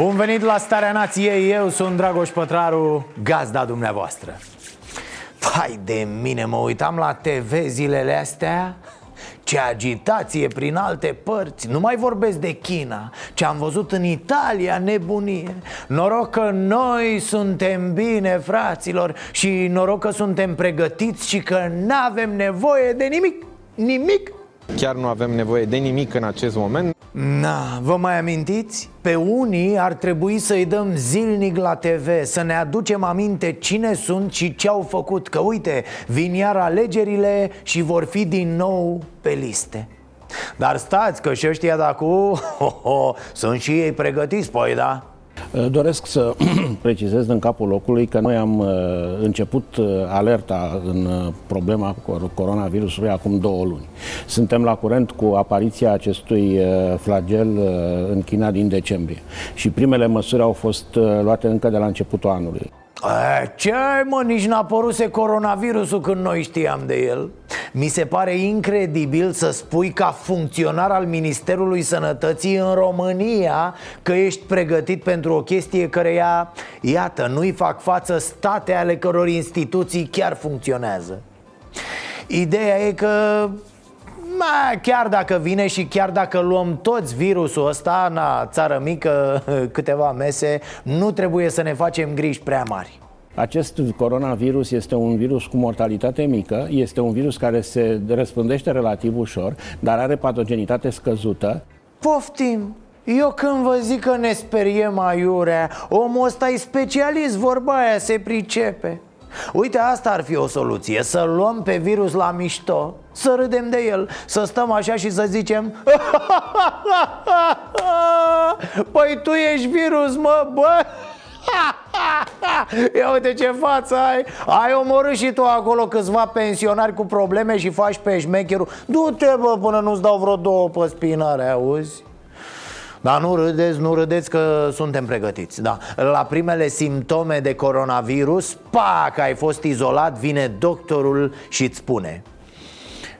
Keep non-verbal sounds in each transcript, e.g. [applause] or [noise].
Bun venit la Starea Nației, eu sunt Dragoș Pătraru, gazda dumneavoastră. Vai de mine, mă uitam la TV zilele astea? Ce agitație prin alte părți. Nu mai vorbesc de China Ce am văzut în Italia, nebunie. Noroc că noi suntem bine, fraților Și noroc că suntem pregătiți Și că nu avem nevoie de nimic Nimic Chiar nu avem nevoie de nimic în acest moment. Na, vă mai amintiți? Pe unii ar trebui să-i dăm zilnic la TV Să ne aducem aminte cine sunt și ce au făcut Că uite, vin iar alegerile și vor fi din nou pe liste dar stați că și ăștia de acum [laughs] ho, ho, Sunt și ei pregătiți, păi da? Doresc să [clears throat] precizez în capul locului că noi am uh, început uh, alerta în uh, problema cu coronavirusului acum două luni. Suntem la curent cu apariția acestui flagel în China din decembrie și primele măsuri au fost luate încă de la începutul anului. A, ce ai, mă, nici n-a apăruse coronavirusul când noi știam de el? Mi se pare incredibil să spui ca funcționar al Ministerului Sănătății în România Că ești pregătit pentru o chestie căreia, iată, nu-i fac față state ale căror instituții chiar funcționează. Ideea e că Ma, chiar dacă vine și chiar dacă luăm toți virusul ăsta, na, țară mică, [laughs] câteva mese, nu trebuie să ne facem griji prea mari. Acest coronavirus este un virus cu mortalitate mică, este un virus care se răspândește relativ ușor, dar are patogenitate scăzută. Poftim! Eu când vă zic că ne speriem aiurea, omul ăsta e specialist, vorba aia se pricepe Uite, asta ar fi o soluție Să luăm pe virus la mișto Să râdem de el Să stăm așa și să zicem [laughs] Păi tu ești virus, mă, bă! [laughs] Ia uite ce față ai. Ai omorât și tu acolo câțiva pensionari cu probleme și faci pe șmecherul. Du-te bă până nu-ți dau vreo două pe spinare, auzi? Dar nu râdeți, nu râdeți că suntem pregătiți da. La primele simptome de coronavirus, pac, ai fost izolat, vine doctorul și îți spune.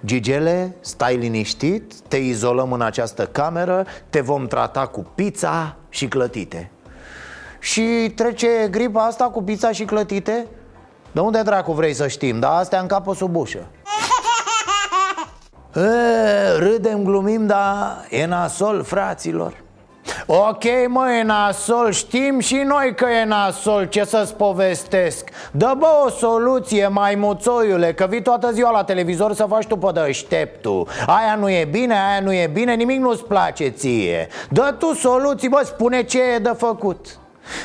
Gigele, stai liniștit, te izolăm în această cameră, te vom trata cu pizza și clătite. Și trece gripa asta cu pizza și clătite? De unde dracu vrei să știm, dar astea încapă sub ușă. [laughs] E, Râdem, glumim, dar e nasol, fraților Ok, mă, e nasol, știm și noi că e nasol, ce să-ți povestesc. Dă bă o soluție, mai muțoiule, că vii toată ziua la televizor să faci tu pe deșteptul Aia nu e bine, aia nu e bine, nimic nu-ți place ție. Dă tu soluții, bă, spune ce e de făcut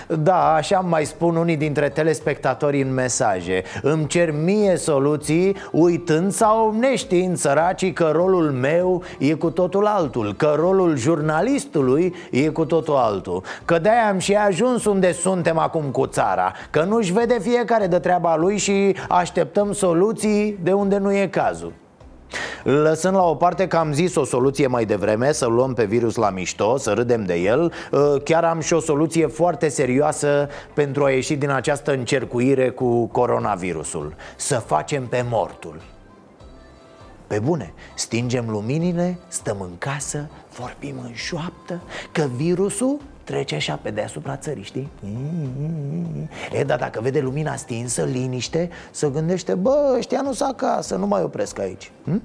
da, așa mai spun unii dintre telespectatori în mesaje. Îmi cer mie soluții uitând sau neștiind săracii că rolul meu e cu totul altul Că rolul jurnalistului e cu totul altul Că de-aia am și ajuns unde suntem acum cu țara Că nu-și vede fiecare de treaba lui și așteptăm soluții de unde nu e cazul Lăsând la o parte că am zis o soluție mai devreme Să luăm pe virus la mișto, să râdem de el ă, Chiar am și o soluție foarte serioasă Pentru a ieși din această încercuire cu coronavirusul. Să facem pe mortul. Pe bune, stingem luminile, stăm în casă, vorbim în șoaptă Că virusul trece așa pe deasupra țării, știi? E, dar dacă vede lumina stinsă, liniște, să gândește Bă, ăștia nu sunt acasă, nu mai opresc aici hm?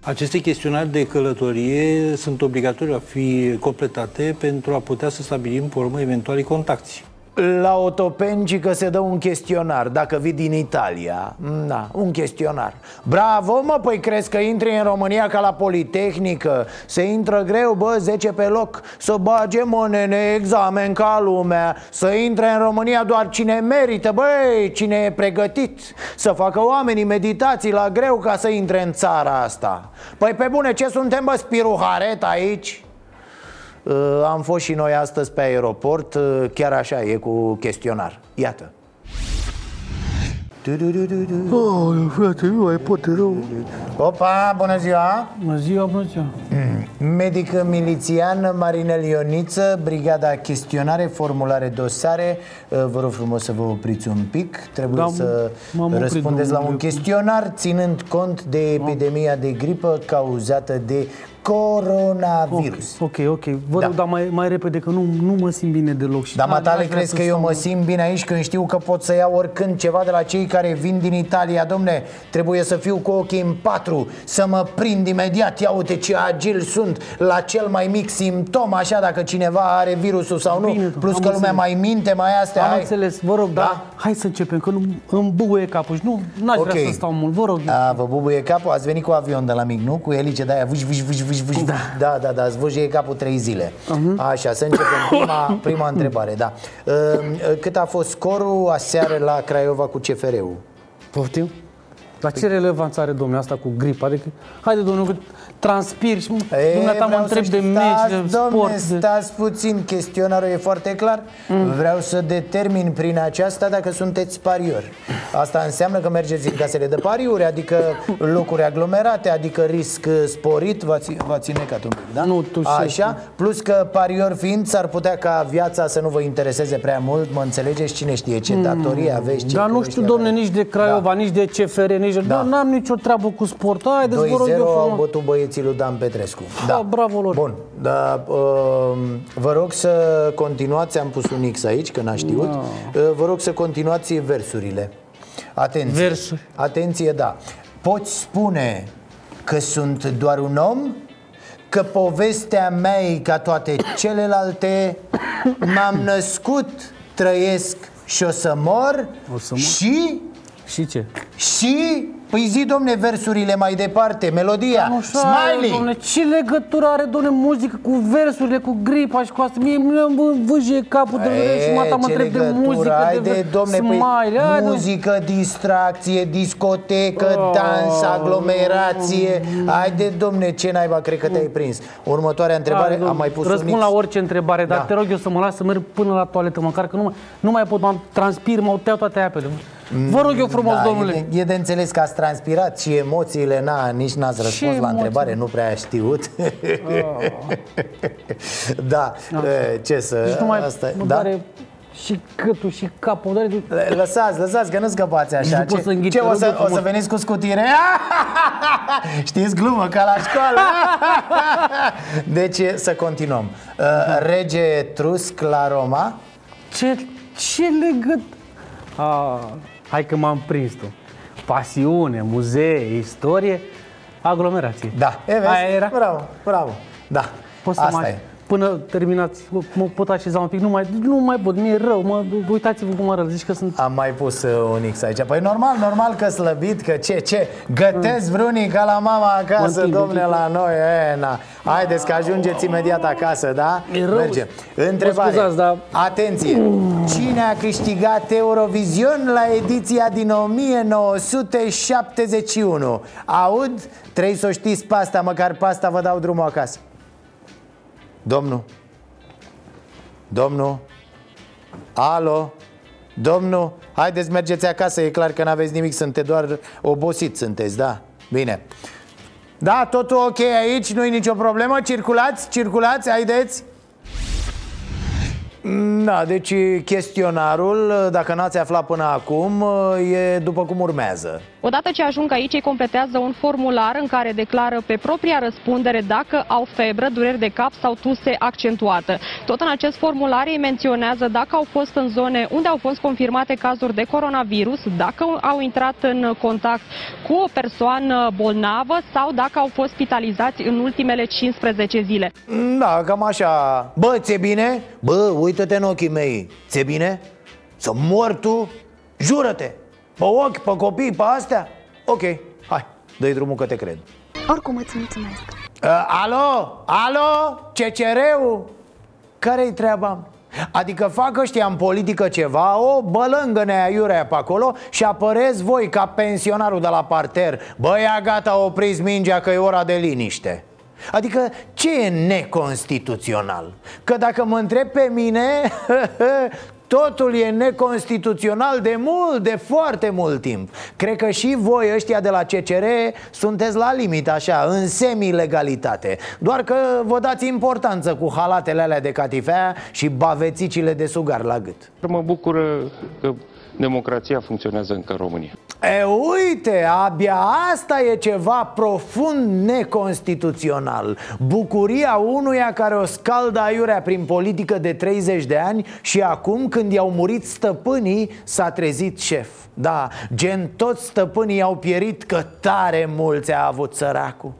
Aceste chestionari de călătorie sunt obligatorii a fi completate pentru a putea să stabilim, pe urmă, eventuali contacti. La Otopengică se dă un chestionar Dacă vii din Italia Da, un chestionar. Bravo, mă, păi crezi că intri în România ca la Politehnică? Se intră greu, bă, 10 pe loc Să bage, mă, nene, examen ca lumea. Să intre în România doar cine merită, băi, cine e pregătit. Să facă oamenii meditații la greu ca să intre în țara asta. Păi pe bune, ce suntem, bă, spiruharet aici? Uh, Am fost și noi astăzi pe aeroport uh, Chiar așa, e cu chestionar Iată Oh, frate, nu mai pot rău. Opa, bună ziua! Bună ziua, bună ziua. Medic milițian Marinel Ioniță, brigada chestionare, formulare dosare Uh, Vă rog frumos să vă opriți un pic Trebuie Da, să m-am oprit, răspundeți la un domnule. chestionar Ținând cont de epidemia de gripă cauzată de coronavirus Ok, ok. Vă Da. rog, dar mai, mai repede, că nu, nu mă simt bine deloc. Și Dar n-aș matale, vrea crezi să că eu stau- mă simt bine aici când știu că pot să iau oricând ceva de la cei care vin din Italia Domne, trebuie să fiu cu ochii în patru Să mă prind imediat, ia uite ce agil sunt La cel mai mic simptom, așa dacă cineva are virusul sau nu Bine, Plus am că lumea înțeles. mai minte, mai astea Am hai. înțeles, vă rog, Da? dar hai să începem, că nu îmi bubuie capul și nu n-aș Ok. vrea să stau mult, vă rog. A, vă bubuie capul, ați venit cu avion de la mic, nu? Cu elice de-aia, vuși, vuși, vuși, vuși, vuși. Da. da, da, da, îți vușie capul trei zile Așa, să începem [coughs] prima, prima întrebare, da Uh, uh, Cât a fost scorul aseară la Craiova cu CFR-ul? Poftim? Dar ce relevanță are domnul asta cu gripa? Adică, haide domnul, că transpir și dumneata mă vreau întreb să de știu- meci, stați, de domne, sport. De... stați puțin, chestionarul e foarte clar Mm. Vreau să determin prin aceasta dacă sunteți pariori Asta înseamnă că mergeți în casele de pariuri Adică locuri aglomerate, adică risc uh, sporit V-ați, v-ați înnecat un pic, da? Nu, tu știi. Așa, plus că pariori fiind S-ar putea ca viața să nu vă intereseze prea mult Mă înțelegeți? Cine știe ce datorie aveți ce Dar nu că știu, știa domne, care. nici de Craiova, nici de CFR, nici de... Da. Da. N-am nicio treabă cu sport. Haideți, vă rog 2-0 eu au frumos. bătut băieții lui Dan Petrescu Da, bravo lor. Bun, da, uh, vă rog să continuați Am pus un X aici, că n-a știut Da. uh, Vă rog să continuați versurile Atenție Versuri. Atenție, da Poți spune că sunt doar un om Că povestea mea e ca toate celelalte M-am născut, trăiesc și o să mor O să mor. Și Și ce? și, păi zi, domne, versurile mai departe, melodia, Nu știu, are, Smiley domne, ce legătură are, domne, muzică cu versurile, cu gripa și cu asta? Mie îmi vâjie capul de vreme și mata mă ce întreb de legătură? muzică, Haide, de ver- domne, smile, păi, hai, domne. muzică, distracție, discotecă, dans, aglomerație Haide, domne, ce naiba, cred că te-ai prins Următoarea întrebare, Hai, domne, am mai pus un Răspund X. la orice întrebare, dar Da. te rog eu să mă las să merg până la toaletă, măcar că nu mai, nu mai pot, m-am transpir, m-au tăiat toate apele. Vă rog eu frumos, da, domnule. E de, e de înțeles că ați transpirat și emoțiile, na, nici n-ați răspuns la emoții? întrebare, nu prea știut [laughs] Da, e, ce să... Deci nu mai asta, mă da? doare și câtul și capul, mă doare de... Lăsați, lăsați, că nu scăpați așa Nu pot să înghit, ce te o, rog să, eu o să frumos. veniți cu scutire? [laughs] Știți glumă, ca la școală [laughs] Deci să continuăm Uh, Rege Etrusc la Roma Ce, ce legăt... A, hai că m-am prins tu. Pasiune, muzee, istorie, aglomerație. Da, e, vezi? Aia era? Bravo, bravo Da, Poți să asta mai, e Până terminați, mă pot așeza un pic, nu mai, nu mai pot, mi-e rău, mă, uitați-vă cum arăt, zici că sunt... Am mai pus uh, un X aici Păi normal, normal că slăbit Că ce, ce, gătesc vreunii ca la mama acasă întind, Domne, întind. la noi e, na. Haideți că ajungeți imediat acasă, da? E rău. Merge Întrebare Mă scuzați, dar- Atenție Cine a câștigat Eurovision la ediția din 1971? Aud? Trebuie să o știți pe asta Măcar pe asta vă dau drumul acasă Domnul. Domnul. Alo. Domnul, haideți mergeți acasă. E clar că n-aveți nimic, sunteți doar obosit Sunteți, da? Bine. Da, totul ok aici, nu-i nicio problemă. Circulați, circulați, haideți. Da, deci chestionarul, dacă n-ați aflat până acum, e după cum urmează Odată ce ajung aici, ei completează un formular în care declară pe propria răspundere dacă au febră, dureri de cap sau tuse accentuată. Tot în acest formular ei menționează dacă au fost în zone unde au fost confirmate cazuri de coronavirus, dacă au intrat în contact cu o persoană bolnavă sau dacă au fost spitalizați în ultimele 15 zile. Da, cam așa Bă, ți-e bine? Bă, uită-te în ochii mei Ți-e bine? Să mor tu? Jură-te Pe ochi, pe copii, pe astea? Ok, hai, dă-i drumul că te cred Oricum îți mulțumesc. Uh, alo? Alo? CCR-ul? Care-i treaba? Adică fac ăștia în politică ceva, o bălângă neaiurea pe acolo și apăreți voi ca pensionarul de la parter Băia, gata, opriți mingea că e ora de liniște Adică ce e neconstituțional? Că dacă mă întreb pe mine, [laughs] totul e neconstituțional de mult, de foarte mult timp. Cred că și voi ăștia de la CCR sunteți la limit așa, în semi-legalitate. Doar că vă dați importanță cu halatele alea de catifea și bavețicile de sugar la gât. Mă bucur că democrația funcționează încă în România. E, uite, abia asta e ceva profund neconstituțional. Bucuria unuia care o scaldă aiurea prin politică de 30 de ani Și acum când i-au murit stăpânii s-a trezit șef. Da, gen toți stăpânii au pierit că tare mulți a avut săracul.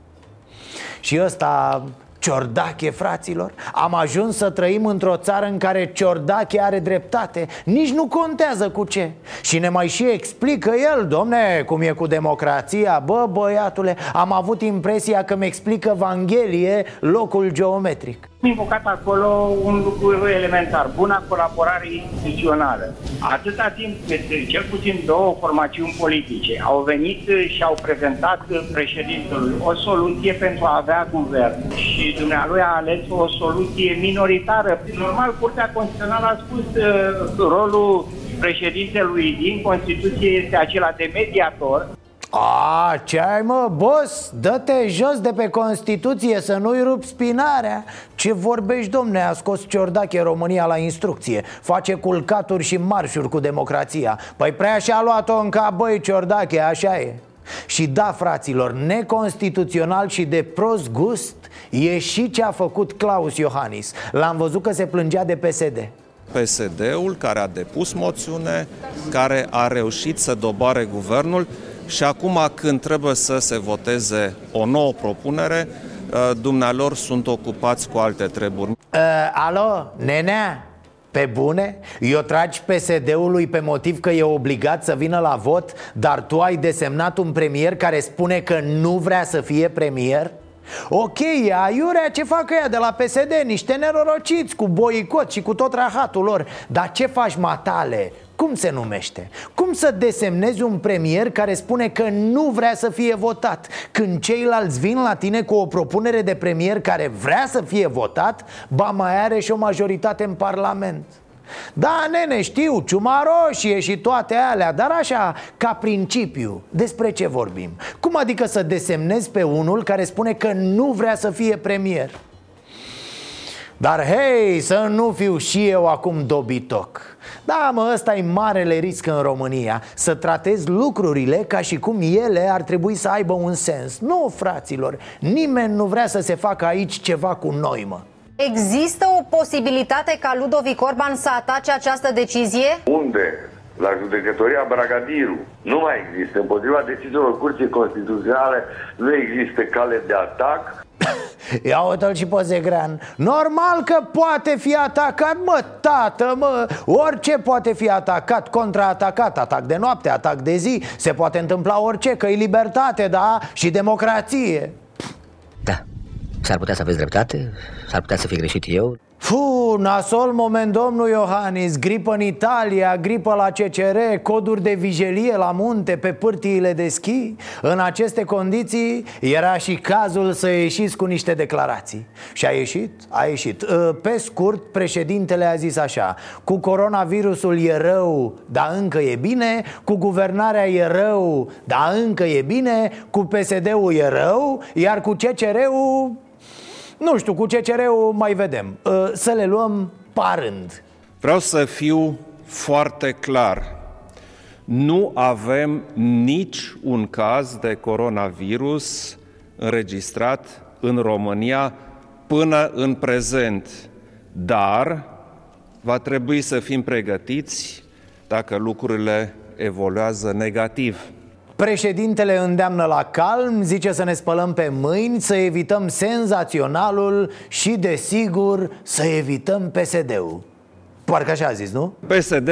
Și ăsta Ciordache, fraților. Am ajuns să trăim într-o țară în care Ciordache are dreptate. Nici nu contează cu ce. Și ne mai și explică el, domne, cum e cu democrația. Bă, băiatule, am avut impresia că mi explică Evanghelie locul geometric invocat acolo un lucru elementar, buna colaborare instituțională. Atâta timp cât cel puțin două formațiuni politice au venit și au prezentat președintelui o soluție pentru a avea guvern și dumnealui a ales o soluție minoritară. Normal, Curtea Constituțională a spus uh, rolul președintelui din Constituție este acela de mediator. A, ce ai mă, boss? Dă-te jos de pe Constituție să nu-i rup spinarea. Ce vorbești, domne, a scos Ciordache România la instrucție. Face culcaturi și marșuri cu democrația. Păi prea și-a luat-o în cap, băi, Ciordache, așa e. Și da, fraților, neconstituțional și de prost gust E și ce a făcut Claus Iohannis. L-am văzut că se plângea de PSD PSD-ul care a depus moțiune, care a reușit să doboare guvernul și acum când trebuie să se voteze o nouă propunere, uh, dumnealor sunt ocupați cu alte treburi. Uh, alo, nenea, pe bune? Eu tragi PSD-ului pe motiv că e obligat să vină la vot Dar tu ai desemnat un premier care spune că nu vrea să fie premier? Ok, e aiurea ce fac ea de la PSD Niște nerorociți cu boicot și cu tot rahatul lor Dar ce faci matale? Cum se numește? Cum să desemnezi un premier care spune că nu vrea să fie votat Când ceilalți vin la tine cu o propunere de premier care vrea să fie votat Ba mai are și o majoritate în parlament da, nene, știu, ciuma roșie și toate alea Dar așa, ca principiu, despre ce vorbim? Cum adică să desemnezi pe unul care spune că nu vrea să fie premier? Dar hei, să nu fiu și eu acum dobitoc Da, mă, ăsta e marele risc în România Să tratezi lucrurile ca și cum ele ar trebui să aibă un sens Nu, fraților, nimeni nu vrea să se facă aici ceva cu noi, mă Există o posibilitate ca Ludovic Orban să atace această decizie? Unde? La judecătoria Bragadiru nu mai există. Împotriva deciziilor Curții Constituționale nu există cale de atac Ia uite și pe Zegrean. Normal că poate fi atacat, mă, tată, mă. Orice poate fi atacat, contraatacat Atac de noapte, atac de zi. Se poate întâmpla orice, că e libertate, da? Și democrație. Da, s-ar putea să aveți dreptate S-ar putea să fi greșit eu Fu, nasol moment domnul Iohannis Gripă în Italia, gripă la CCR Coduri de vigilie la munte Pe pârtiile de schi. În aceste condiții era și cazul să ieșiți cu niște declarații. Și a ieșit? A ieșit. Ă, Pe scurt, președintele a zis așa Cu coronavirusul e rău, dar încă e bine. Cu guvernarea e rău, dar încă e bine. Cu PSD-ul e rău Iar cu CCR-ul nu știu, cu CCR-ul mai vedem. Ă, Să le luăm parând. Vreau să fiu foarte clar. Nu avem nici un caz de coronavirus înregistrat în România până în prezent. Dar va trebui să fim pregătiți dacă lucrurile evoluează negativ. Președintele îndeamnă la calm, zice să ne spălăm pe mâini, să evităm senzaționalul și, desigur, să evităm PSD-ul. Parcă așa a zis, nu? PSD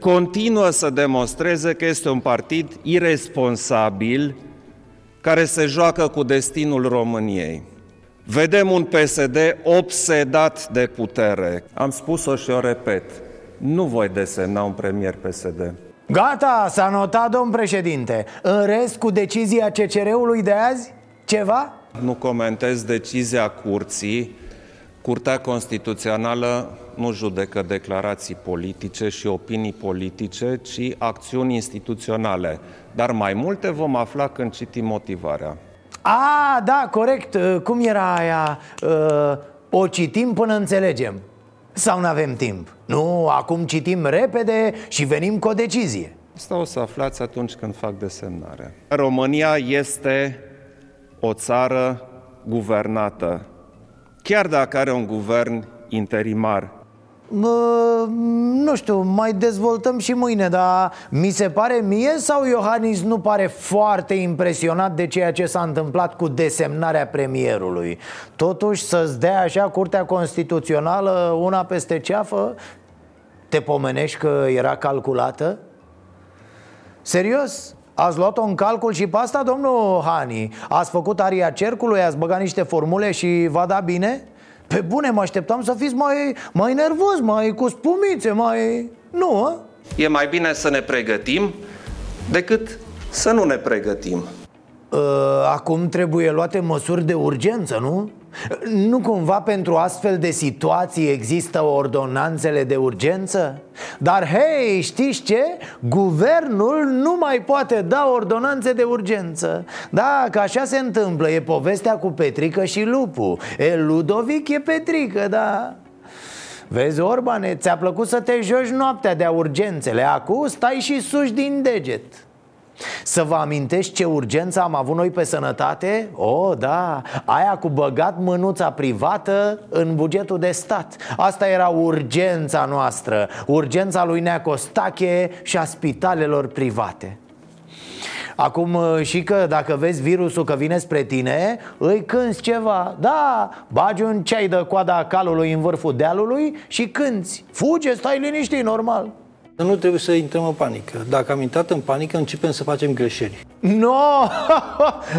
continuă să demonstreze că este un partid irresponsabil care se joacă cu destinul României. Vedem un PSD obsedat de putere. Am spus-o și o repet. Nu voi desemna un premier PSD. Gata, s-a notat, domn președinte În rest, cu decizia CCR-ului de azi, ceva? Nu comentez decizia curții. Curtea Constituțională nu judecă declarații politice și opinii politice, ci acțiuni instituționale. Dar mai multe vom afla când citim motivarea. A, da, corect. Cum era aia? Uh, o citim până înțelegem. Sau nu avem timp? Nu, acum citim repede și venim cu o decizie. Asta o să aflați atunci când fac desemnare. România este o țară guvernată, chiar dacă are un guvern interimar. Mă, nu știu, mai dezvoltăm și mâine, dar mi se pare mie sau Iohannis nu pare foarte impresionat de ceea ce s-a întâmplat cu desemnarea premierului? Totuși să-ți dea așa Curtea Constituțională una peste ceafă? Te pomenești că era calculată? Serios? Ați luat-o în calcul și pe asta, domnul Hani? Ați făcut aria cercului, ați băgat niște formule și va da bine? Pe bune, mă așteptam să fiți mai, mai nervos, mai cu spumițe, mai... Nu, a? E mai bine să ne pregătim decât să nu ne pregătim. Acum trebuie luate măsuri de urgență, nu? Nu cumva pentru astfel de situații există ordonanțele de urgență? Dar hei, știți ce? Guvernul nu mai poate da ordonanțe de urgență Da, că așa se întâmplă, e povestea cu Petrică și Lupu E, Ludovic e Petrică, da Vezi, Orbane, ți-a plăcut să te joci noaptea de urgențele Acum stai și suși din deget să vă amintești ce urgență am avut noi pe sănătate? O, da, aia cu băgat mânuța privată în bugetul de stat. Asta era urgența noastră Urgența lui Neacostache și a spitalelor private. Acum și că dacă vezi virusul că vine spre tine Îi cânți ceva. Da, bagi un ceai de coada calului în vârful dealului și cânți. Fuge, stai liniștit, normal nu trebuie să intrăm în panică. Dacă am intrat în panică, începem să facem greșeli. Nu, no!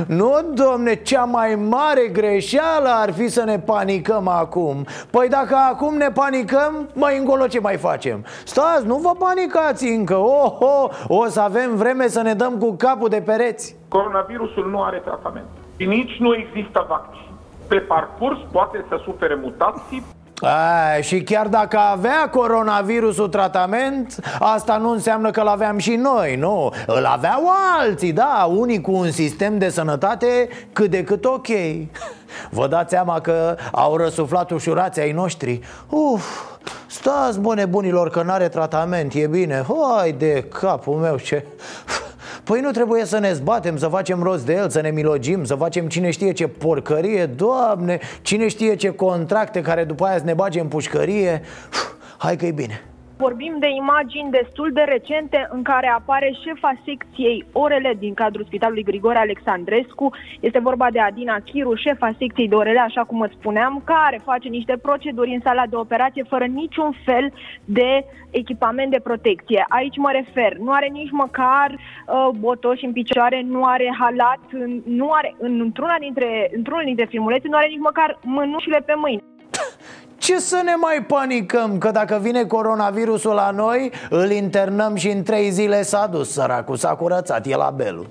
[laughs] nu, domne, cea mai mare greșeală ar fi să ne panicăm acum Păi dacă acum ne panicăm, mai încolo ce mai facem? Stați, nu vă panicați încă, oh, oh, o să avem vreme să ne dăm cu capul de pereți Coronavirusul nu are tratament și nici nu există vaccin. Pe parcurs poate să sufere mutații a, și chiar dacă avea coronavirusul tratament Asta nu înseamnă că l-aveam și noi, nu? Îl aveau alții, da, unii cu un sistem de sănătate cât de cât ok. Vă dați seama că au răsuflat ușurații ai noștri? Uf, stați bune bunilor că n-are tratament, e bine. Hai de capul meu ce... Păi nu trebuie să ne zbatem, să facem rost de el, să ne milogim, să facem cine știe ce porcărie. Doamne, cine știe ce contracte care după aia să ne bage în pușcărie. Hai că e bine Vorbim de imagini destul de recente în care apare șefa secției orele din cadrul Spitalului Grigore Alexandrescu. Este vorba de Adina Chiru, șefa secției de orele, așa cum îți spuneam, care face niște proceduri în sala de operație fără niciun fel de echipament de protecție. Aici mă refer, nu are nici măcar uh, botoși în picioare, nu are halat, nu are, în, într-una dintre, într-unul dintre filmulețe, nu are nici măcar mânușile pe mâini. Ce să ne mai panicăm? Că dacă vine coronavirusul la noi Îl internăm și în trei zile s-a dus săracul S-a curățat, e la belul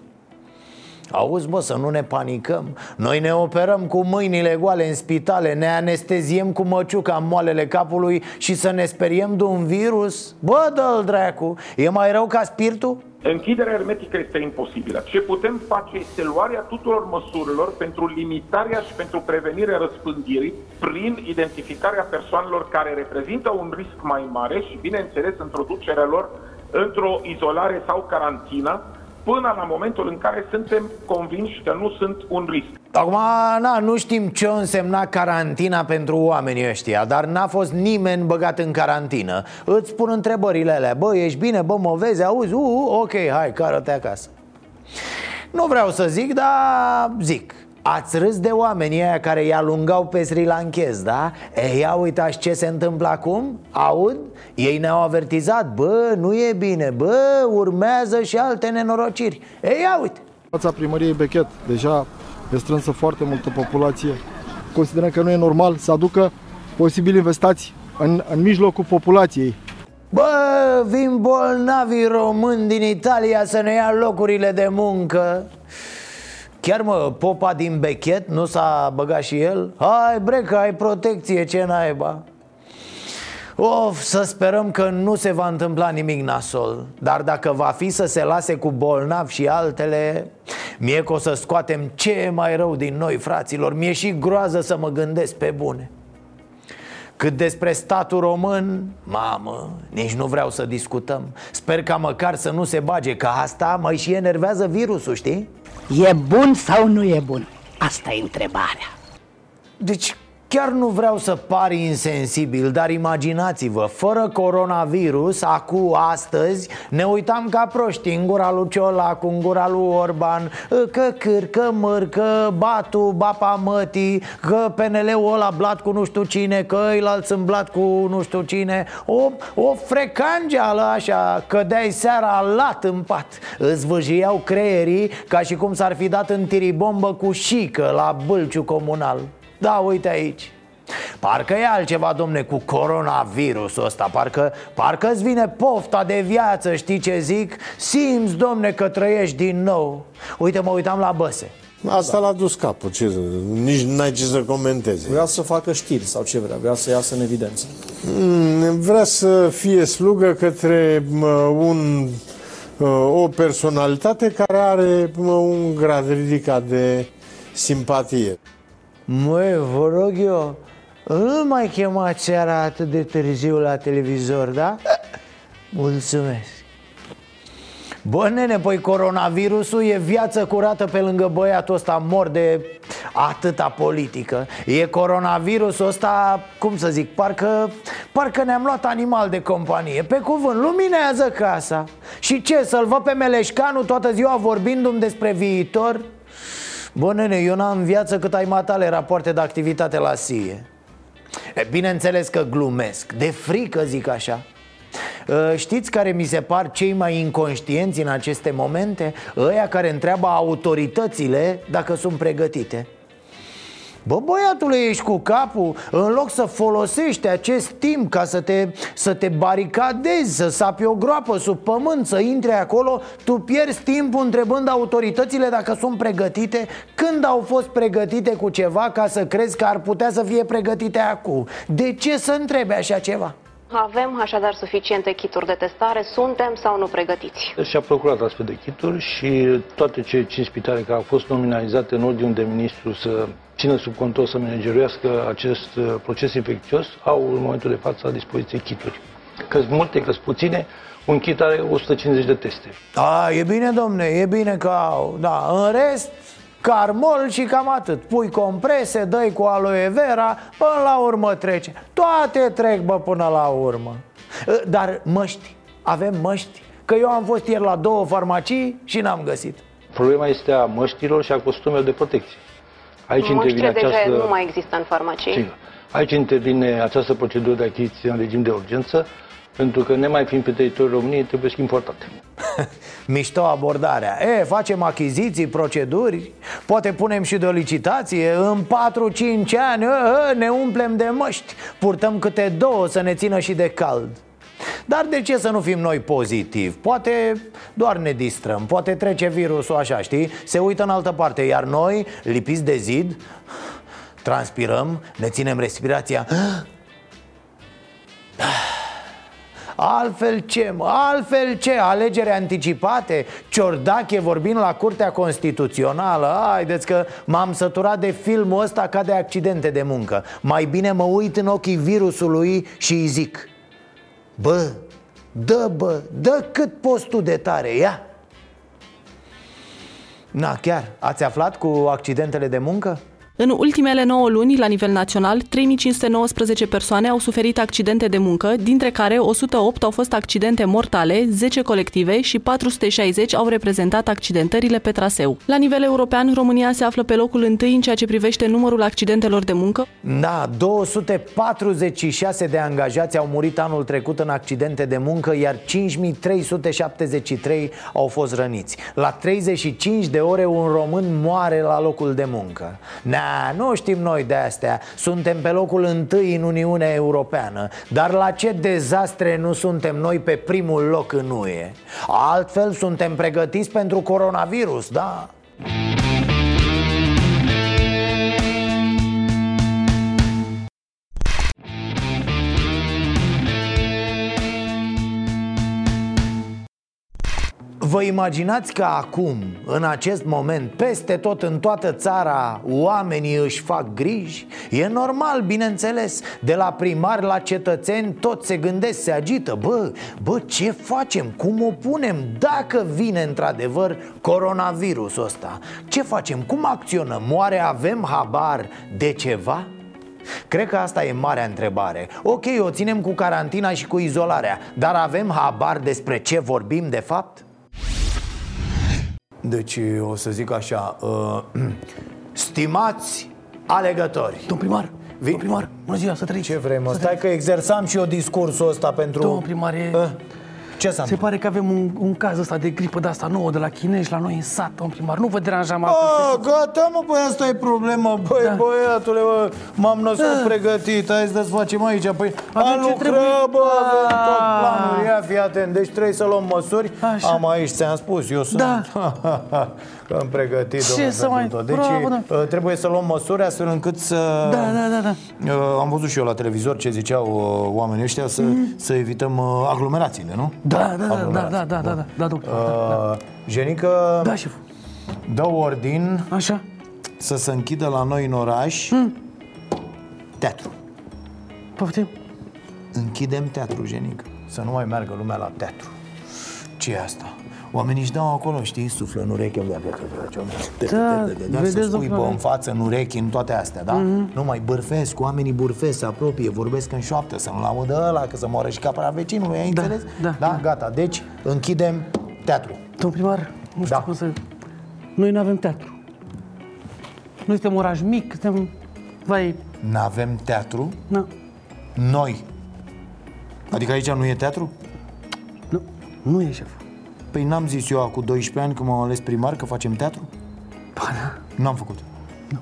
Auzi, bă, să nu ne panicăm Noi ne operăm cu mâinile goale în spitale Ne anesteziem cu măciuca în moalele capului Și să ne speriem de un virus? Bă, dă-l dracu E mai rău ca spiritul? Închiderea hermetică este imposibilă. Ce putem face este luarea tuturor măsurilor pentru limitarea și pentru prevenirea răspândirii prin identificarea persoanelor care reprezintă un risc mai mare și, bineînțeles, introducerea lor într-o izolare sau carantină până la momentul în care suntem convinși că nu sunt un risc. Acum, na, nu știm ce însemna carantina pentru oamenii ăștia Dar n-a fost nimeni băgat în carantină Îți pun întrebările alea Bă, ești bine? Bă, mă vezi? Auzi? Uh, uh ok, hai, cară-te acasă Nu vreau să zic, dar zic Ați râs de oamenii aia care îi alungau pe Sri Lankez, da? E, ia uitați ce se întâmplă acum? Aud? Ei ne-au avertizat. Bă, nu e bine, bă, urmează și alte nenorociri. E, ia uite. Fața primăriei Bechet deja e strânsă foarte multă populație. Considerăm că nu e normal să aducă posibil investați în, în mijlocul populației. Bă, vin bolnavii români din Italia să ne ia locurile de muncă Chiar mă, popa din bechet nu s-a băgat și el? Hai bre că ai protecție, ce naiba. Of, să sperăm că nu se va întâmpla nimic nasol. Dar dacă va fi să se lase cu bolnav și altele Mie că o să scoatem ce mai rău din noi, fraților. Mie și groază să mă gândesc pe bune cât despre statul român, mamă, nici nu vreau să discutăm Sper ca măcar să nu se bage, că asta mai și enervează virusul, știi? E bun sau nu e bun? Asta e întrebarea Deci Chiar nu vreau să par insensibil, dar imaginați-vă, fără coronavirus, acu astăzi, ne uitam ca proști în gura lui Ciolacu, în gura lui Orban, că câr, că măr, că batu, bapa mătii, că PNL-ul ăla blat cu nu știu cine, că ăilalți sunt blat cu nu știu cine, o, o frecangeală așa, cădeai seara lat în pat, îți vâjiau creierii ca și cum s-ar fi dat în tiribombă cu șică la bâlciu comunal. Da, uite aici. Parcă e altceva, domne, cu coronavirusul ăsta. Parcă, parcă îți vine pofta de viață, știi ce zic? Simți, domne, că trăiești din nou. Uite, mă uitam la băse. Asta l-a dus capul, ce, nici n-ai ce să comentezi. Vrea să facă știri sau ce vrea, vrea să iasă în evidență. Mm, Vrea să fie slugă către un, o personalitate care are un grad ridicat de simpatie Măi, vă rog eu, nu mai chema seara atât de târziu la televizor, da? Mulțumesc Bă, nene, păi coronavirusul e viață curată pe lângă băiatul ăsta mor de atâta politică E coronavirusul ăsta, cum să zic, parcă, parcă ne-am luat animal de companie Pe cuvânt, luminează casa Și ce, să-l văd pe Meleșcanu toată ziua vorbindu-mi despre viitor? Bă, nene, eu n-am viață cât ai matale rapoarte de activitate la SIE. E, Bineînțeles că glumesc, de frică zic așa. Știți care mi se par cei mai inconștienți în aceste momente? Ăia care întreabă autoritățile dacă sunt pregătite Bă, băiatule, ești cu capul În loc să folosești acest timp ca să te, să te baricadezi Să sapi o groapă sub pământ, să intri acolo Tu pierzi timpul întrebând autoritățile dacă sunt pregătite Când au fost pregătite cu ceva ca să crezi că ar putea să fie pregătite acum De ce să întrebe așa ceva? Avem așadar suficiente kituri de testare, suntem sau nu pregătiți? Și-a procurat astfel de kituri și toate cele cinci spitale care au fost nominalizate în ordine de ministru să țină sub control să manageruiască acest uh, proces infecțios, au în momentul de față la dispoziție kituri. Că multe, că puține, un kit are 150 de teste. A, e bine, domne, e bine că au, da, în rest, carmol și cam atât. Pui comprese, dai cu aloe vera, până la urmă trece. Toate trec, bă, până la urmă. Ă, Dar măști, avem măști. Că eu am fost ieri la două farmacii și n-am găsit. Problema este a măștilor și a costumelor de protecție. Aici Măștile intervine această... nu mai există în farmacii. Aici intervine această procedură de achiziție în regim de urgență pentru că, nemai fiind pe teritoriul României, trebuie să importate. [laughs] Mișto abordarea. E, facem achiziții, proceduri Poate punem și de o licitație. În 4-5 ani a, a, ne umplem de măști. Purtăm câte două să ne țină și de cald. Dar de ce să nu fim noi pozitivi? Poate doar ne distrăm, poate trece virusul așa, știi? Se uită în altă parte, iar noi, lipiți de zid, transpirăm, ne ținem respirația [gasps] Altfel ce, mă? Altfel ce? Alegeri anticipate? Ciordache vorbind la Curtea Constituțională? Haideți că m-am săturat de filmul ăsta ca de accidente de muncă Mai bine mă uit în ochii virusului și îi zic Bă, dă bă, dă cât poți tu de tare, ia Na, chiar, ați aflat cu accidentele de muncă? În ultimele 9 luni, la nivel național, 3519 persoane au suferit accidente de muncă, dintre care 108 au fost accidente mortale, 10 colective și 460 au reprezentat accidentările pe traseu. La nivel european, România se află pe locul întâi în ceea ce privește numărul accidentelor de muncă. Da, 246 de angajați au murit anul trecut în accidente de muncă, iar 5373 au fost răniți. La 35 de ore un român moare la locul de muncă. Na, nu știm noi de astea. Suntem pe locul întâi în Uniunea Europeană. Dar la ce dezastre nu suntem noi pe primul loc în UE Altfel suntem pregătiți pentru coronavirus, da? Vă imaginați că acum, în acest moment, peste tot în toată țara, oamenii își fac griji? E normal, bineînțeles, de la primar la cetățeni tot se gândesc, se agită Bă, bă, ce facem? Cum o punem? Dacă vine într-adevăr coronavirusul ăsta Ce facem? Cum acționăm? Oare avem habar de ceva? Cred că asta e marea întrebare Ok, o ținem cu carantina și cu izolarea Dar avem habar despre ce vorbim de fapt? Deci o să zic așa uh, [clears throat] Stimați alegători. Domn primar, domn primar, bună ziua, să trăiți. Ce vrei mă? Stai că exersam și eu discursul ăsta pentru... Domn primar, e... Uh, ce s-a Se pare că avem un, un caz ăsta de gripă de asta nouă de la chinești la noi în sat, domn primar. Nu vă deranjam astăzi. Ah, gata, mă, băi, asta e problema Băi, da. băiatule, bă, m-am născut da. pregătit Hai să facem aici Păi, Avem a ce lucră, trebuie. bă, avem tot Ah. planul Ia, fii atent, deci trebuie să luăm măsuri Așa. Am aici, ți-am spus, eu sunt Da. [laughs] Că am pregătit, Ce domnule, să mai- pentru tot. Deci Bravo, da. uh, trebuie să luăm măsuri astfel încât să Da, da, da, da. Uh, Am văzut și eu la televizor ce ziceau uh, oamenii ăștia Să, să evităm uh, aglomerațiile, nu? Da, da, da, da, Aglomerații. da, da, da, da, da, domn primar. Da, da. Uh, Genică Da, șef. dă ordin Așa. să se închidă la noi în oraș teatru. Poftim. Închidem teatru, Genic. Să nu mai meargă lumea la teatru. ce e asta? Oamenii își dau acolo, știi, suflă în ureche Da, Să vedeți, scuipă domnule. în față, în urechi, în toate astea, da? Mhm. Nu mai bârfesc, oamenii bârfesc, se apropie, vorbesc în șoaptă Să nu-l audă ăla, că să moară și capra vecinului, ai înțeles? da, da, gata, deci închidem teatru Domn primar, nu știu Da. cum să... Noi nu avem teatru. Noi suntem oraș mic, suntem... Vai, N-avem teatru? Nu. Noi Adică aici nu e teatru? Nu, nu e șef Păi n-am zis eu cu 12 ani când m-am ales primar că facem teatru? Ba da. N-am făcut Nu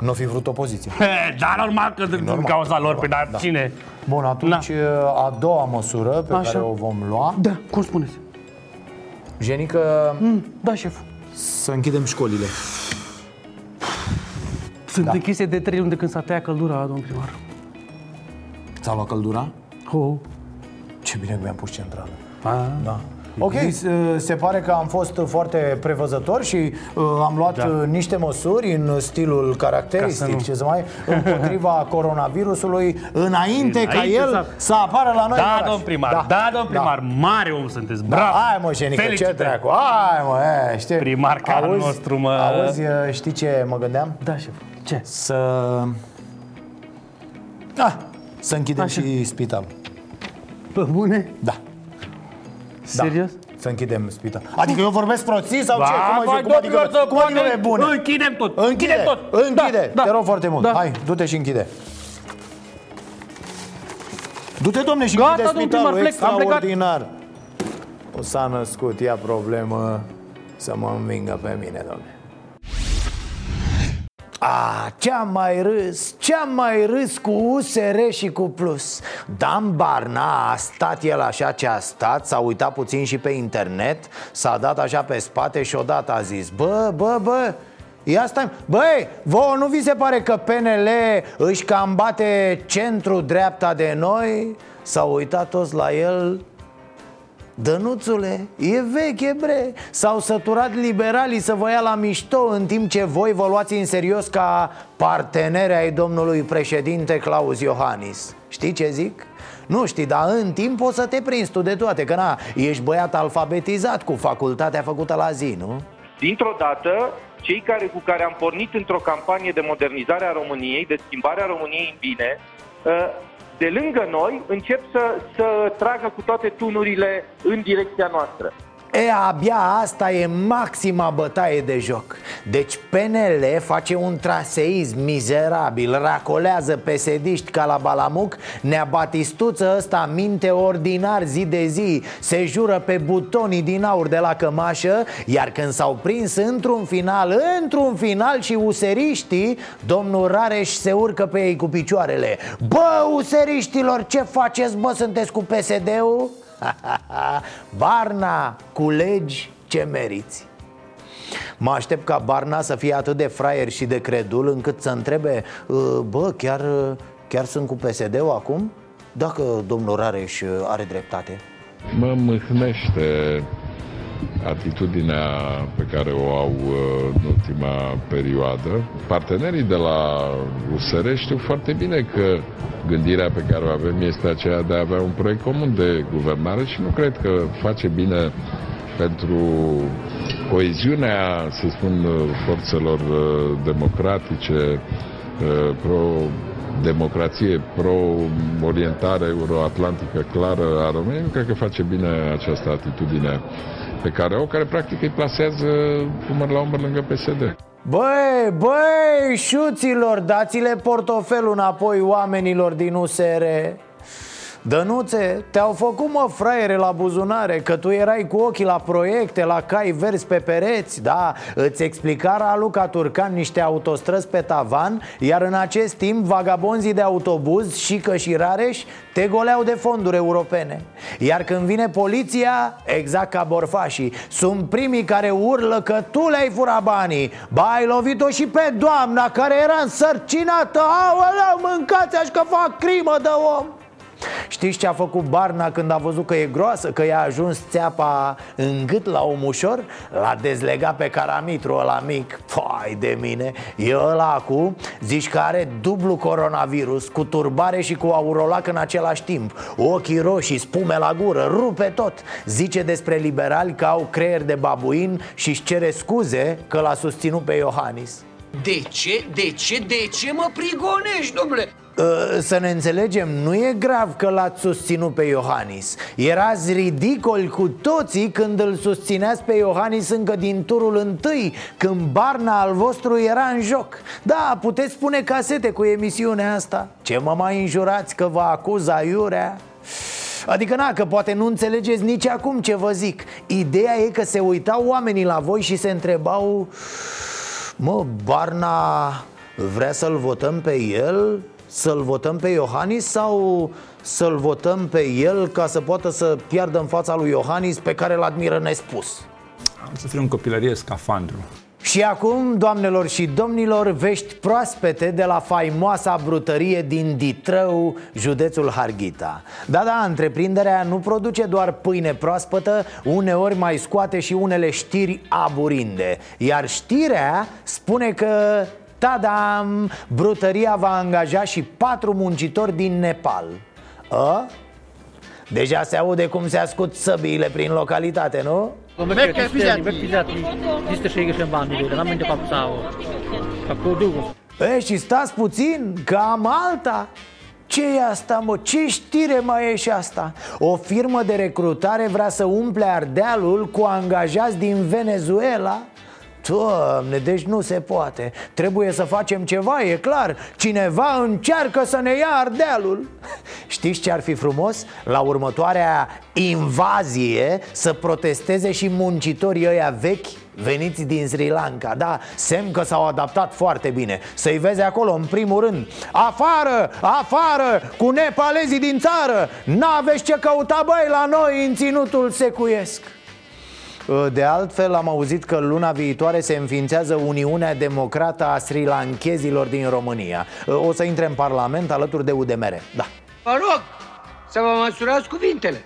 Nu fi vrut opoziție Da, normal că din normal. cauza lor, pe dar Da. cine? Bun, atunci a doua măsură pe Așa. care o vom lua Da, cum spuneți? Genică mm, Da, șef Să închidem școlile Sunt Da. închise de trei luni de când s-a tăiat căldura, domn primar Ți-a luat căldura? Oh. Ce bine că mi-am pus centrală A, Da. Ok, se- se pare că am fost foarte prevăzător și uh, am luat Da. da. niște măsuri în stilul Ca caracteristic, să nu- ce să mai, împotriva [laughs] coronavirusului, înainte, ca Înainte el să- să apară la noi în Da, oraș. domn primar, da, da domn primar, mare om sunteți, Da, bravo hai mă, Șenică, ce Felicitări. dracu, hai mă, e, știi Primar ca al nostru, mă. Auzi, uh, știi ce mă gândeam? Da, șef, ce? Să... Ah, să închidem Așa. și spitalul Pe bune? Da Serios? Să închidem spital. Adică eu vorbesc prostii sau ce? Ba, Cum, vai, ai cum, domnilor, adică, să cum adică poate- e bune? Închidem tot, Închide, închidem tot. Închide, Da, te da. rog foarte mult. Da. Hai, du-te și închide. Du-te, domne, și Gata, închide domn spitalul. primar, plec, am plecat. Extraordinar. O s-a născut, ia problemă să mă învingă pe mine, domne. A, ce-am mai râs, ce-am mai râs cu USR și cu Plus Dan Barna a stat el așa ce a stat S-a uitat puțin și pe internet S-a dat așa pe spate și odată a zis Bă, bă, bă, Ia stai, băi, vouă nu vi se pare că PNL își cam bate centru-dreapta de noi? S-au uitat toți la el Dănuțule, e veche bre S-au săturat liberalii să vă ia la mișto În timp ce voi vă luați în serios ca parteneri ai domnului președinte Claus Iohannis Știi ce zic? Nu știi, dar în timp o să te prinzi tu de toate Că na, ești băiat alfabetizat cu facultatea făcută la zi, nu? Dintr-o dată, cei care, cu care am pornit într-o campanie de modernizare a României, de schimbare a României în bine, ă, de lângă noi încep să, să tragă cu toate tunurile în direcția noastră. E, abia asta e maxima bătaie de joc. Deci PNL face un traseism mizerabil. Racolează pesediști ca la Balamuc. Nea Batistuță ăsta minte ordinar zi de zi Se jură pe butonii din aur de la cămașă Iar când s-au prins într-un final Într-un final și useriștii Domnul Rareș se urcă pe ei cu picioarele. Bă, useriștilor, ce faceți, bă, sunteți cu PSD-ul? [laughs] Barna, culegi ce meriți. Mă aștept ca Barna să fie atât de fraier și de credul Încât să întrebe "Uh, Bă, chiar, chiar sunt cu PSD-ul acum? Dacă domnul Rareș are dreptate. Mă mâhnește atitudinea pe care o au uh, în ultima perioadă. Partenerii de la USR știu foarte bine că gândirea pe care o avem este aceea de a avea un proiect comun de guvernare și nu cred că face bine pentru coeziunea, să spun, forțelor uh, democratice, uh, pro democrație, pro-orientare euroatlantică clară a României, nu cred că face bine această atitudine pe care o, care practic îi plasează umăr la umăr lângă PSD. Băi, băi, șuților, dați-le portofelul înapoi oamenilor din USR Dănuțe, te-au făcut mă fraiere la buzunare Că tu erai cu ochii la proiecte, la cai verzi pe pereți Da, îți explica Raluca Turcan niște autostrăzi pe tavan Iar în acest timp vagabonzii de autobuz și că și Rareș Te goleau de fonduri europene. Iar când vine poliția, exact ca borfașii Sunt primii care urlă că tu le-ai furat banii. Ba, ai lovit-o și pe doamna care era însărcinată. Aoleu, mâncați-aș că fac crimă de om Știți ce a făcut Barna când a văzut că e groasă, că i-a ajuns țeapa în gât la om ușor? L-a dezlegat pe caramitru ăla mic. Păi de mine, e ăla cu, zici că are dublu coronavirus Cu turbare și cu aurolac în același timp. Ochii roșii, spume la gură, rupe tot. Zice despre liberali că au creier de babuin și-și cere scuze că l-a susținut pe Iohannis De ce? De ce? De ce mă prigonești, domnule? Uh, să ne înțelegem, nu e grav că l-ați susținut pe Iohannis Erați ridicoli cu toții când îl susțineați pe Iohannis încă din turul întâi Când Barna al vostru era în joc Da, puteți spune casete cu emisiunea asta Ce mă mai înjurați că vă acuz aiurea? Adică na, că poate nu înțelegeți nici acum ce vă zic Ideea e că se uitau oamenii la voi și se întrebau Mă, Barna vrea să-l votăm pe el? Să-l votăm pe Iohannis sau să-l votăm pe el ca să poată să piardă în fața lui Iohannis pe care îl admiră nespus? Am să fiu în copilărie scafandru. Și acum, doamnelor și domnilor, vești proaspete de la faimoasa brutărie din Ditrău, județul Harghita Da, da, întreprinderea nu produce doar pâine proaspătă, uneori mai scoate și unele știri aburinde Iar știrea spune că Tadam! Brutăria va angaja și patru muncitori din Nepal A? Deja se aude cum se ascut săbiile prin localitate, nu? E, și stați puțin, că am alta. Ce e asta, mă? Ce știre mai e și asta? O firmă de recrutare vrea să umple Ardealul cu angajați din Venezuela Doamne, deci nu se poate. Trebuie să facem ceva, e clar. Cineva încearcă să ne ia ardealul. [laughs] Știți ce ar fi frumos? La următoarea invazie Să protesteze și muncitorii ăia vechi Veniți din Sri Lanka, da, semn că s-au adaptat foarte bine. Să-i vezi acolo, în primul rând. Afară, afară, cu nepalezii din țară. N-aveți ce căuta, băi, la noi în ținutul secuiesc de altfel, am auzit că luna viitoare se înființează Uniunea Democrată a Sri Lankezilor din România. O să intre în Parlament alături de UDMR, da. Vă rog să vă măsurați cuvintele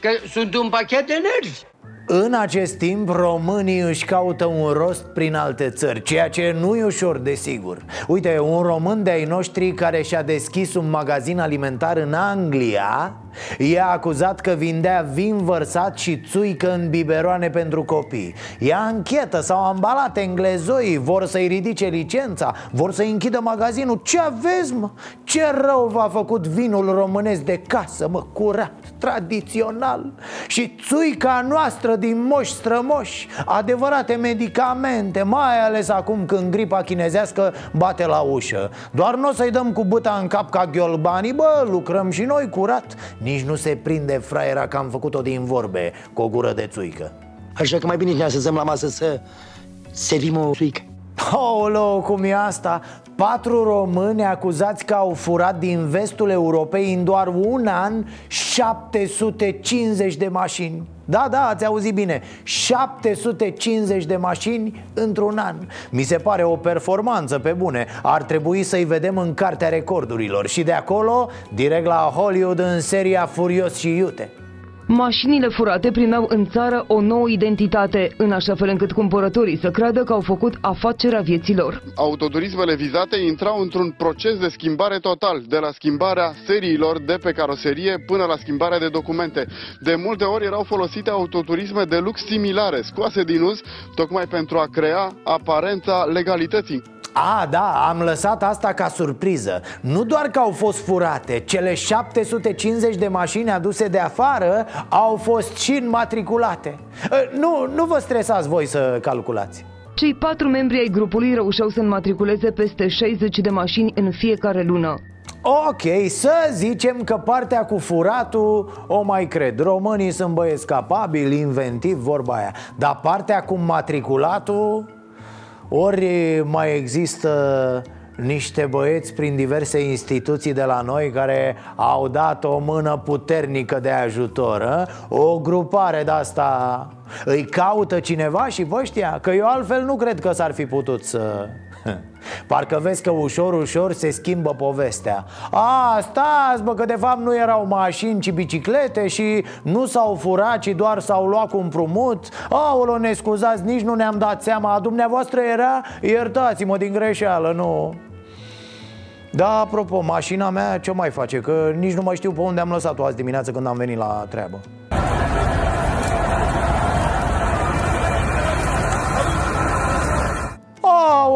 Că sunt un pachet de nervi în acest timp, românii își caută un rost prin alte țări Ceea ce nu e ușor, desigur Uite, un român de-ai noștri care și-a deschis un magazin alimentar în Anglia E acuzat că vindea vin vărsat și țuică în biberoane pentru copii E anchetă, s-au ambalat englezoii Vor să-i ridice licența Vor să-i închidă magazinul Ce aveți, mă? Ce rău v-a făcut vinul românesc de casă, mă? Curat, tradițional. Și țuica noastră din moși strămoși Adevărate medicamente Mai ales acum când gripa chinezească bate la ușă. Doar nu o să-i dăm cu băta în cap ca ghiolbanii Bă, lucrăm și noi curat. Nici nu se prinde fraiera că am făcut-o din vorbe Cu o gură de țuică. Așa că mai bine ne așezăm la masă să servim o țuică. Aoleu, cum e asta? Patru români acuzați că au furat din vestul Europei în doar un an 750 de mașini. Da, da, ați auzit bine. 750 de mașini într-un an. Mi se pare o performanță pe bune. Ar trebui să-i vedem în cartea recordurilor. Și de acolo, direct la Hollywood în seria Furios și Iute Mașinile furate primeau în țară o nouă identitate, în așa fel încât cumpărătorii să creadă că au făcut afacerea vieților. Autoturismele vizate intrau într-un proces de schimbare total, de la schimbarea seriilor de pe caroserie până la schimbarea de documente. De multe ori erau folosite autoturisme de lux similare, scoase din uz, tocmai pentru a crea aparența legalității. A, da, am lăsat asta ca surpriză. Nu doar că au fost furate Cele 750 de mașini aduse de afară Au fost și înmatriculate. Nu, nu vă stresați voi să calculați. Cei patru membri ai grupului reușeau să înmatriculeze peste 60 de mașini în fiecare lună. Ok, să zicem că partea cu furatul o mai cred. Românii sunt băieți capabili, inventivi, vorba aia. Dar partea cu matriculatul ori mai există niște băieți prin diverse instituții de la noi care au dat o mână puternică de ajutor a? O grupare de asta îi caută cineva și vă știa Că eu altfel nu cred că s-ar fi putut să... [laughs] Parcă vezi că ușor, ușor se schimbă povestea. A, stați bă, că de fapt nu erau mașini, ci biciclete Și nu s-au furat, ci doar s-au luat cu împrumut. Aolo, ne scuzați, nici nu ne-am dat seama. A dumneavoastră era, iertați-mă din greșeală, nu? Da, apropo, mașina mea ce mai face? Că nici nu mai știu pe unde am lăsat-o azi dimineață când am venit la treabă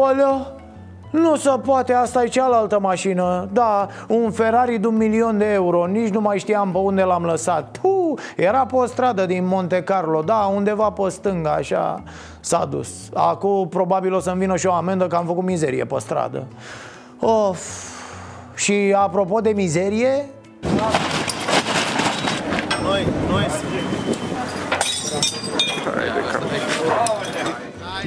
Aoleu, nu se poate, asta e cealaltă mașină. Da, un Ferrari de un milion de euro Nici nu mai știam pe unde l-am lăsat. Puh, Era pe o stradă din Monte Carlo Da, undeva pe stânga, așa S-a dus. Acum probabil o să-mi vină și o amendă Că am făcut mizerie pe stradă. Of. Și apropo de mizerie Noi, noi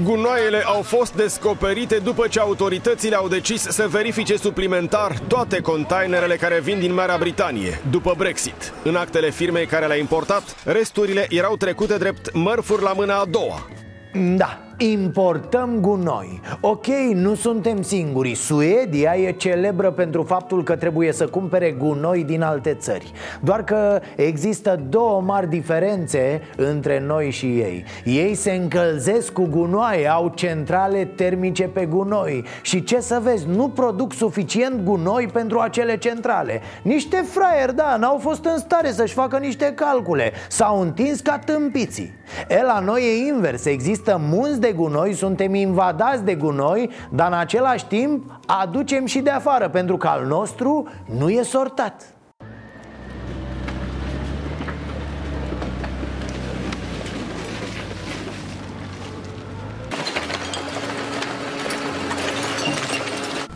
Gunoaiele au fost descoperite după ce autoritățile au decis să verifice suplimentar toate containerele care vin din Marea Britanie, după Brexit. În actele firmei care le-a importat, resturile erau trecute drept mărfuri la mâna a doua. Da, importăm gunoi. Ok, nu suntem singuri. Suedia e celebră pentru faptul că trebuie să cumpere gunoi din alte țări. Doar că există două mari diferențe între noi și ei. Ei se încălzesc cu gunoaie, au centrale termice pe gunoi. Și ce să vezi, nu produc suficient gunoi pentru acele centrale. Niște fraieri, da, n-au fost în stare să-și facă niște calcule. S-au întins ca tâmpiții. E, la noi e invers, există munți de gunoi, suntem invadați de gunoi Dar în același timp aducem și de afară Pentru că al nostru nu e sortat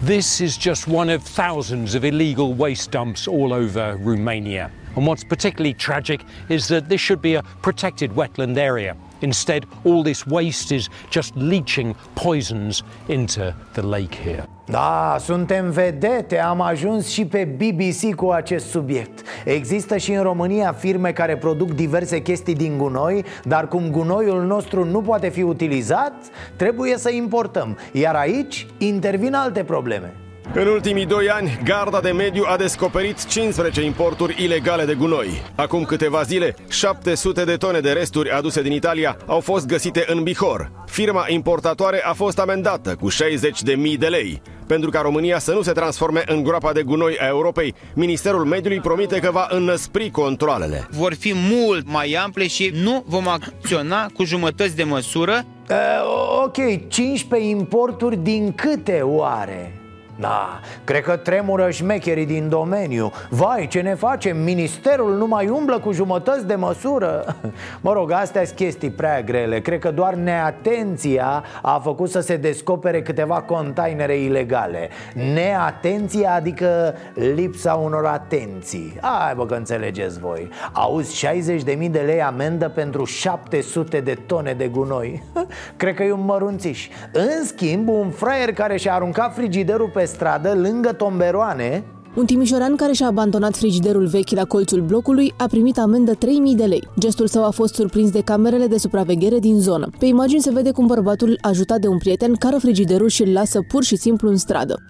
This is just one of thousands of illegal waste dumps all over Romania. And what's particularly tragic is that this should be a protected wetland area. Instead, all this waste is just leaching poisons into the lake here. Da, suntem vedete, am ajuns și pe BBC cu acest subiect. Există și în România firme care produc diverse chestii din gunoi Dar cum gunoiul nostru nu poate fi utilizat, trebuie să importăm. Iar aici intervin alte probleme În ultimii doi ani, Garda de Mediu a descoperit 15 importuri ilegale de gunoi. Acum câteva zile, 700 de tone de resturi aduse din Italia au fost găsite în Bihor. Firma importatoare a fost amendată cu 60.000 de lei. Pentru ca România să nu se transforme în groapa de gunoi a Europei, Ministerul Mediului promite că va înăspri controlele. Vor fi mult mai ample și nu vom acționa cu jumătăți de măsură. Uh, ok, 15 importuri din câte oare? Da, cred că tremură șmecherii din domeniu. Vai, ce ne facem? Ministerul nu mai umblă cu jumătăți de măsură? [laughs] Mă rog, astea sunt chestii prea grele. Cred că doar neatenția a făcut să se descopere câteva containere ilegale. Neatenția adică lipsa unor atenții. Hai bă că înțelegeți voi. Auzi, 60.000 de lei amendă pentru 700 de tone de gunoi? [laughs] Cred că e un mărunțiș. În schimb, un fraier care și-a aruncat frigiderul pe stradă lângă tomberoane Un timișoran care și-a abandonat frigiderul vechi la colțul blocului a primit amendă 3.000 de lei. Gestul său a fost surprins de camerele de supraveghere din zonă. Pe imagini se vede cum bărbatul, ajutat de un prieten, cară frigiderul și îl lasă pur și simplu în stradă.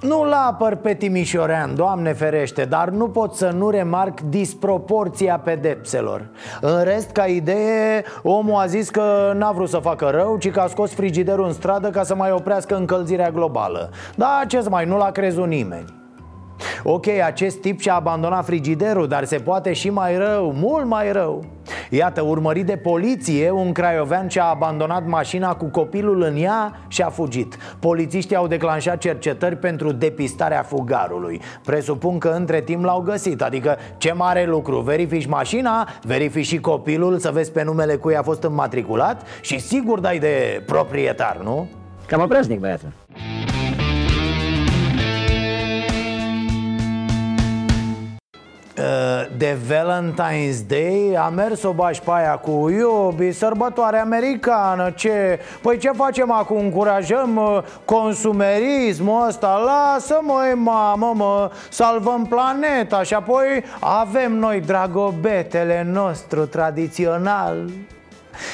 Nu-l apăr pe Timișorean, Doamne ferește, dar nu pot să nu remarc disproporția pedepselor. În rest, ca idee, omul a zis că n-a vrut să facă rău, ci că a scos frigiderul în stradă ca să mai oprească încălzirea globală. Da, ce să mai, nu l-a crezut nimeni Ok, acest tip și-a abandonat frigiderul, dar se poate și mai rău, mult mai rău Iată, urmărit de poliție, un craiovean și-a abandonat mașina cu copilul în ea și a fugit Polițiștii au declanșat cercetări pentru depistarea fugarului Presupun că între timp l-au găsit, adică ce mare lucru Verifici mașina, verifici și copilul să vezi pe numele cui a fost înmatriculat Și sigur dai de proprietar, nu? Cam obraznic, băiatul. De Valentine's Day a mers o bași pe aia cu iubi, sărbătoare americană, ce? Păi ce facem acum? Încurajăm uh, consumerismul ăsta? Lasă măi mamă mă, salvăm planeta și apoi avem noi dragobetele nostru tradițional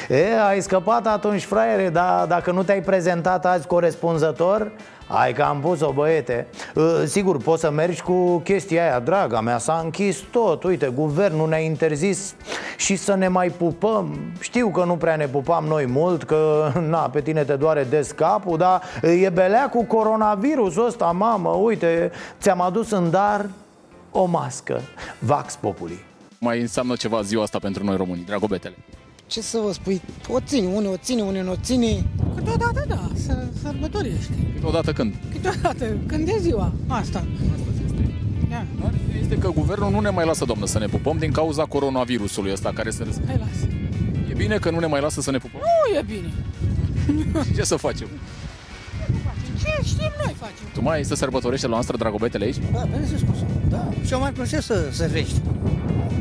E, ai scăpat atunci, fraiere, dar dacă nu te-ai prezentat azi corespunzător Hai că am pus-o, băiete. Uh, Sigur, poți să mergi cu chestia aia, draga mea S-a închis tot, uite, guvernul ne-a interzis și să ne mai pupăm. Știu că nu prea ne pupam noi mult Că, na, pe tine te doare des capul Dar e belea cu coronavirusul ăsta, mamă. Uite, ți-am adus în dar o mască. Vax Populi. Mai înseamnă ceva ziua asta pentru noi români, dragobetele. Ce să vă spui, o ține, unii o ține, unii nu o ține. Câteodată, da, să sărbătorește. Câteodată când? Câteodată, când e ziua asta. Ia. Este că guvernul nu ne mai lasă, doamnă, să ne pupăm din cauza coronavirusului ăsta care se răspânde. Hai, lasă. E bine că nu ne mai lasă să ne pupăm? Nu e bine. [laughs] Ce să facem? Ce știm noi facem? Tu mai să sărbătorește la noastră dragobetele aici? Da, bine să spus. Da, și mai plăcea să, să vești.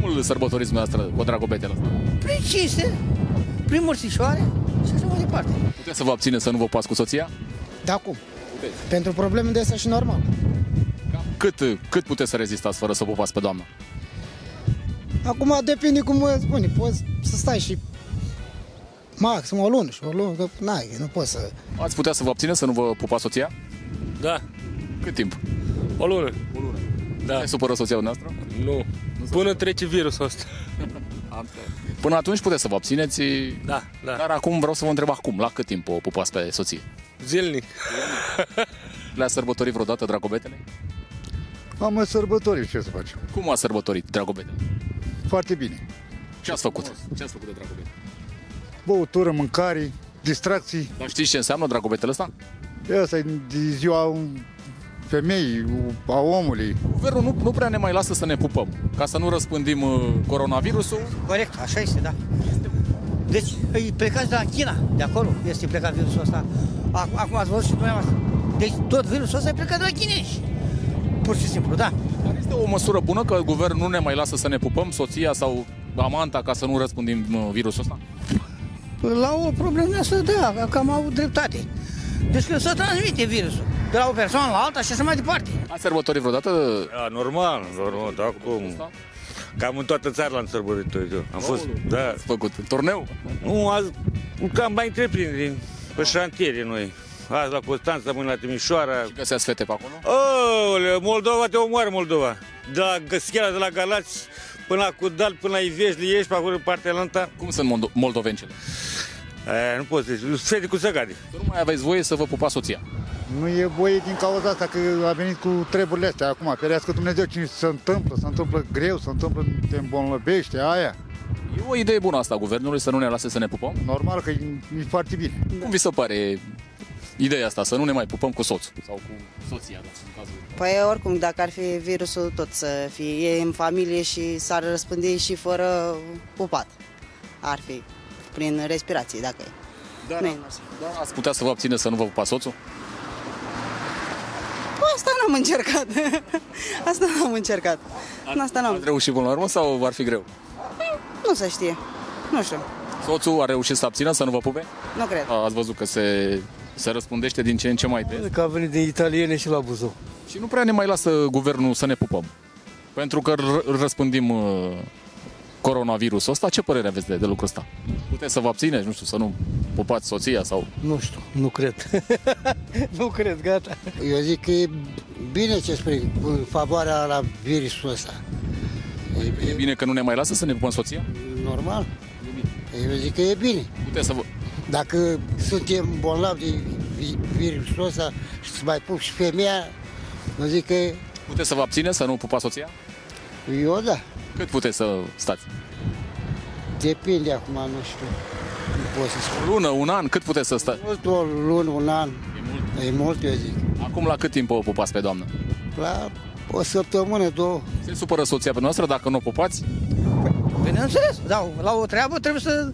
Cum îl sărbătoriți dumneavoastră cu dragobetele ăsta? Prin cinste, prin mărțișoare și așa mai departe. Puteți să vă abține să nu vă pați cu soția? Da, cum? Pentru probleme de astea și normal. Cât, cât puteți să rezistați fără să pupați pe doamna? Acum depinde cum mă spune. Poți să stai și maxim o lună și o lună, că n-ai, nu poți să... Ați putea să vă abține să nu vă pupați soția? Da, Cât timp? o lună. O lună. Da. Se supără soția dumneavoastră? Nu. Până trece virusul ăsta. Până atunci puteți să vă abțineți. Da, da. Dar acum vreau să vă întreb acum, la cât timp o pupați pe soție? Zilnic. [laughs] Le-a sărbătorit vreodată dragobetele? Am mai sărbătorit, ce să facem? Cum a sărbătorit dragobetele? Foarte bine. Ce ați făcut? Ce ați făcut de dragobete? Băutură, mâncare, distracții. Dar știți ce înseamnă dragobetele ăsta? Asta e de ziua femei, a omului. Guvernul nu, nu prea ne mai lasă să ne pupăm, ca să nu răspândim uh, coronavirusul. Corect, așa este, da. Deci, îi plecați de la China, de acolo este plecat virusul ăsta. Acum, acum ați văzut și dumneavoastră. Deci tot virusul ăsta e plecat de la chinezi. Pur și simplu, da. Dar este o măsură bună că guvernul nu ne mai lasă să ne pupăm soția sau amanta ca să nu răspândim uh, virusul ăsta? La o problemă asta, da, cam au dreptate. Deci că să transmite virusul de la o persoană la alta și așa mai departe. Ați sărbătorit vreodată? Da, normal, normal, da, cum? Cam în toată țara l-am sărbătorit eu. Am fost, da. Ați făcut turneu? Nu, azi, cam mai întreprinderi, pe șantiere noi. Azi la Constanța, mâine la Timișoara. Și găseați fete pe acolo? Oh, Moldova te omoară Moldova. De la Găschela, de la Galați, până la Cudal, până la Ivesli, ești pe acolo, în partea alta. Cum sunt moldo- moldovencele? E, nu poți să zici, fete cu săgade. Nu mai aveți voie să vă pupați soția. Nu e voie din cauza asta că a venit cu treburile astea acum. Ferească Dumnezeu cine se întâmplă, se întâmplă greu, se întâmplă, te îmbolnăvește, aia. E o idee bună asta a guvernului să nu ne lase să ne pupăm? Normal că e, e foarte bine. Cum vi se pare ideea asta, să nu ne mai pupăm cu soțul sau cu soția, da, în cazul Păi oricum, dacă ar fi virusul, tot să fie e în familie și s-ar răspândi și fără pupat. Ar fi prin respirație, dacă e. Dar, Nu e dar ați putea să vă abține să nu vă pupați soțul? Păi asta n-am încercat. [laughs] asta n-am încercat. Asta n-am. Ați reușit până la urmă sau ar fi greu? Nu se știe. Nu știu. Soțul a reușit să abțină, să nu vă pupe? Nu cred. A, ați văzut că se, se răspundește din ce în ce mai des? Că a venit din italiene și la Buzău. Și nu prea ne mai lasă guvernul să ne pupăm. Pentru că r- răspândim uh, coronavirusul ăsta. Ce părere aveți de, de lucrul ăsta? Puteți să vă abțineți, nu știu, să nu pupați soția sau... Nu știu, nu cred. [laughs] nu cred, gata. Eu zic că e bine ce spui, în favoarea la virusul ăsta. E bine că nu ne mai lasă să ne pupăm soția? Normal. Eu zic că e bine. Puteți să vă... Dacă suntem bolnavi de vi- virusul ăsta și să mai pup și femeia, eu zic că Puteți să vă abțineți să nu pupați soția? Eu da. Cât puteți să stați? Depinde acum, nu știu. Nu pot să spun. O lună, un an, cât puteți să stați? Mult o lună, un an. E mult? E mult, eu zic. Acum la cât timp o pupați pe doamnă? La o săptămână, două. Se supără soția pe noastră dacă nu o pupați? Bineînțeles, da, la o treabă trebuie să,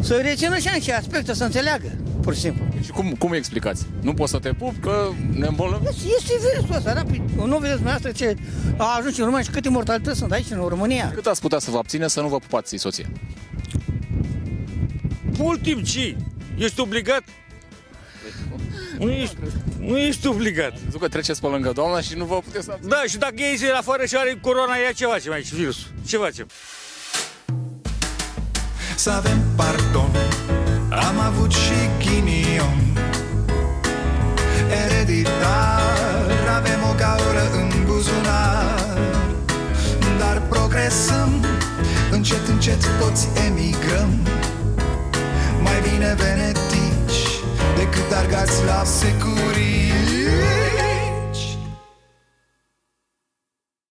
să rețină și anumite aspecte, să înțeleagă, pur și simplu. Și cum, cum îi explicați? Nu poți să te pup că ne îmbolnăvim? Este virusul ăsta, da? Păi, Nu vedeți dumneavoastră ce a ajuns în România și câte mortalități sunt aici în România. Cât ați putea să vă abține să nu vă pupați soția? Mult timp ce? Ești obligat? Nu ești, nu ești obligat. Zic că treceți pe lângă doamna și nu vă puteți să Da, și dacă iei la afară și are corona, ea ce facem aici, virusul? Ce facem? Să avem pardon Am avut și ghinion. Ereditar Avem o gaură în buzunar. Dar progresăm Încet, încet toți emigrăm. Mai bine venetici Decât argați la securii